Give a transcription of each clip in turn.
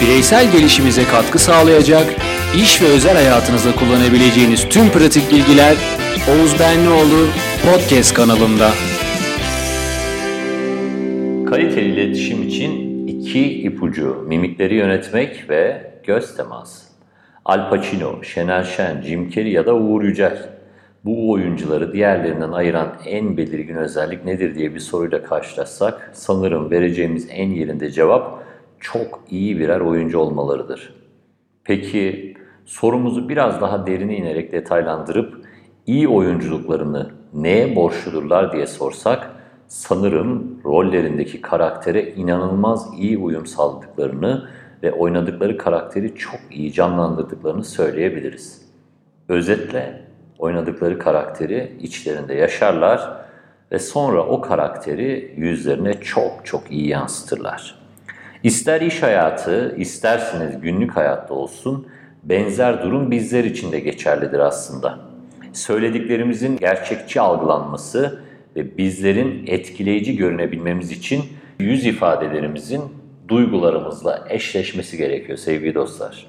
bireysel gelişimize katkı sağlayacak, iş ve özel hayatınızda kullanabileceğiniz tüm pratik bilgiler Oğuz Benlioğlu Podcast kanalında. Kaliteli iletişim için iki ipucu, mimikleri yönetmek ve göz teması. Al Pacino, Şener Şen, Jim Carrey ya da Uğur Yücel. Bu oyuncuları diğerlerinden ayıran en belirgin özellik nedir diye bir soruyla karşılaşsak sanırım vereceğimiz en yerinde cevap çok iyi birer oyuncu olmalarıdır. Peki sorumuzu biraz daha derine inerek detaylandırıp iyi oyunculuklarını neye borçludurlar diye sorsak sanırım rollerindeki karaktere inanılmaz iyi uyum sağladıklarını ve oynadıkları karakteri çok iyi canlandırdıklarını söyleyebiliriz. Özetle oynadıkları karakteri içlerinde yaşarlar ve sonra o karakteri yüzlerine çok çok iyi yansıtırlar. İster iş hayatı, isterseniz günlük hayatta olsun benzer durum bizler için de geçerlidir aslında. Söylediklerimizin gerçekçi algılanması ve bizlerin etkileyici görünebilmemiz için yüz ifadelerimizin duygularımızla eşleşmesi gerekiyor sevgili dostlar.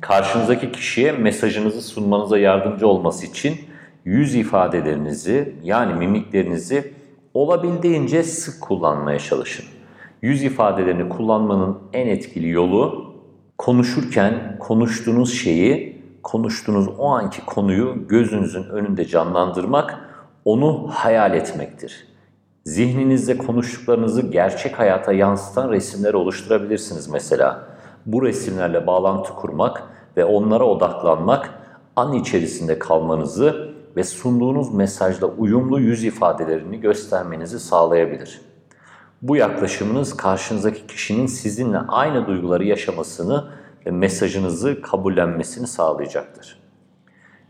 Karşınızdaki kişiye mesajınızı sunmanıza yardımcı olması için yüz ifadelerinizi yani mimiklerinizi olabildiğince sık kullanmaya çalışın. Yüz ifadelerini kullanmanın en etkili yolu konuşurken konuştuğunuz şeyi, konuştuğunuz o anki konuyu gözünüzün önünde canlandırmak, onu hayal etmektir. Zihninizde konuştuklarınızı gerçek hayata yansıtan resimler oluşturabilirsiniz mesela. Bu resimlerle bağlantı kurmak ve onlara odaklanmak an içerisinde kalmanızı ve sunduğunuz mesajla uyumlu yüz ifadelerini göstermenizi sağlayabilir. Bu yaklaşımınız karşınızdaki kişinin sizinle aynı duyguları yaşamasını ve mesajınızı kabullenmesini sağlayacaktır.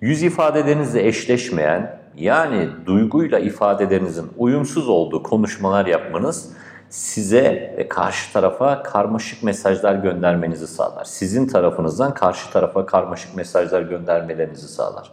Yüz ifadelerinizle eşleşmeyen yani duyguyla ifadelerinizin uyumsuz olduğu konuşmalar yapmanız size ve karşı tarafa karmaşık mesajlar göndermenizi sağlar. Sizin tarafınızdan karşı tarafa karmaşık mesajlar göndermelerinizi sağlar.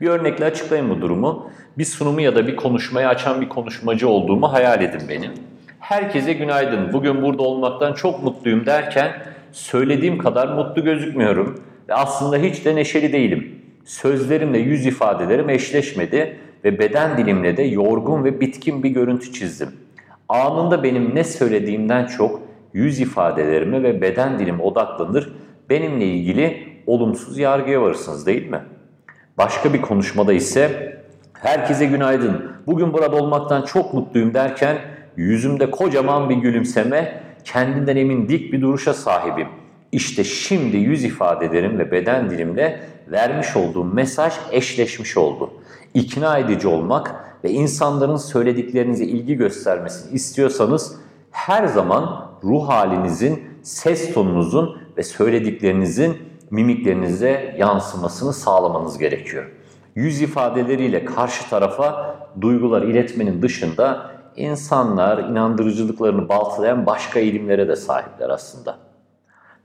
Bir örnekle açıklayın bu durumu. Bir sunumu ya da bir konuşmayı açan bir konuşmacı olduğumu hayal edin benim. Herkese günaydın, bugün burada olmaktan çok mutluyum derken söylediğim kadar mutlu gözükmüyorum ve aslında hiç de neşeli değilim. Sözlerimle yüz ifadelerim eşleşmedi ve beden dilimle de yorgun ve bitkin bir görüntü çizdim. Anında benim ne söylediğimden çok yüz ifadelerime ve beden dilim odaklanır, benimle ilgili olumsuz yargıya varırsınız değil mi? Başka bir konuşmada ise herkese günaydın, bugün burada olmaktan çok mutluyum derken yüzümde kocaman bir gülümseme, kendinden emin dik bir duruşa sahibim. İşte şimdi yüz ifadelerim ve beden dilimle vermiş olduğum mesaj eşleşmiş oldu. İkna edici olmak ve insanların söylediklerinize ilgi göstermesini istiyorsanız her zaman ruh halinizin, ses tonunuzun ve söylediklerinizin mimiklerinize yansımasını sağlamanız gerekiyor. Yüz ifadeleriyle karşı tarafa duygular iletmenin dışında insanlar inandırıcılıklarını baltalayan başka ilimlere de sahipler aslında.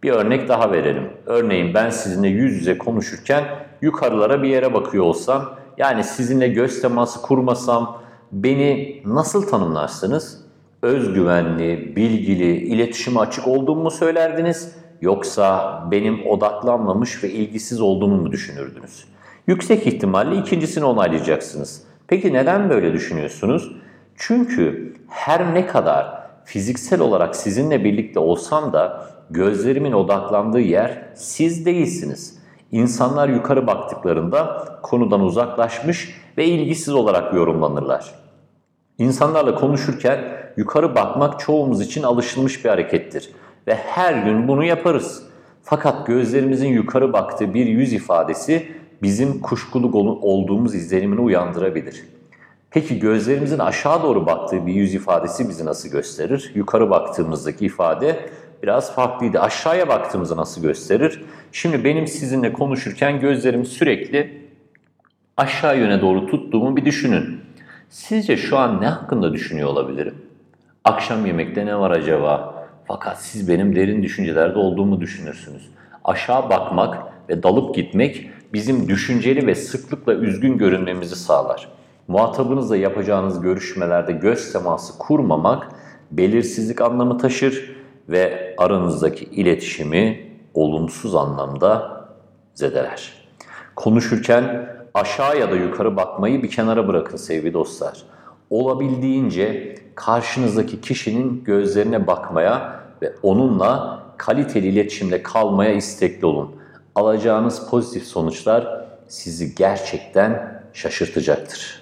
Bir örnek daha verelim. Örneğin ben sizinle yüz yüze konuşurken yukarılara bir yere bakıyor olsam, yani sizinle göz teması kurmasam beni nasıl tanımlarsınız? Özgüvenli, bilgili, iletişime açık olduğumu mu söylerdiniz? Yoksa benim odaklanmamış ve ilgisiz olduğumu mu düşünürdünüz? Yüksek ihtimalle ikincisini onaylayacaksınız. Peki neden böyle düşünüyorsunuz? Çünkü her ne kadar fiziksel olarak sizinle birlikte olsam da gözlerimin odaklandığı yer siz değilsiniz. İnsanlar yukarı baktıklarında konudan uzaklaşmış ve ilgisiz olarak yorumlanırlar. İnsanlarla konuşurken yukarı bakmak çoğumuz için alışılmış bir harekettir ve her gün bunu yaparız. Fakat gözlerimizin yukarı baktığı bir yüz ifadesi bizim kuşkulu olduğumuz izlenimini uyandırabilir. Peki gözlerimizin aşağı doğru baktığı bir yüz ifadesi bizi nasıl gösterir? Yukarı baktığımızdaki ifade biraz farklıydı. Aşağıya baktığımızda nasıl gösterir? Şimdi benim sizinle konuşurken gözlerimi sürekli aşağı yöne doğru tuttuğumu bir düşünün. Sizce şu an ne hakkında düşünüyor olabilirim? Akşam yemekte ne var acaba? Fakat siz benim derin düşüncelerde olduğumu düşünürsünüz. Aşağı bakmak ve dalıp gitmek bizim düşünceli ve sıklıkla üzgün görünmemizi sağlar. Muhatabınızla yapacağınız görüşmelerde göz teması kurmamak belirsizlik anlamı taşır ve aranızdaki iletişimi olumsuz anlamda zedeler. Konuşurken aşağı ya da yukarı bakmayı bir kenara bırakın sevgili dostlar. Olabildiğince karşınızdaki kişinin gözlerine bakmaya ve onunla kaliteli iletişimde kalmaya istekli olun. Alacağınız pozitif sonuçlar sizi gerçekten şaşırtacaktır.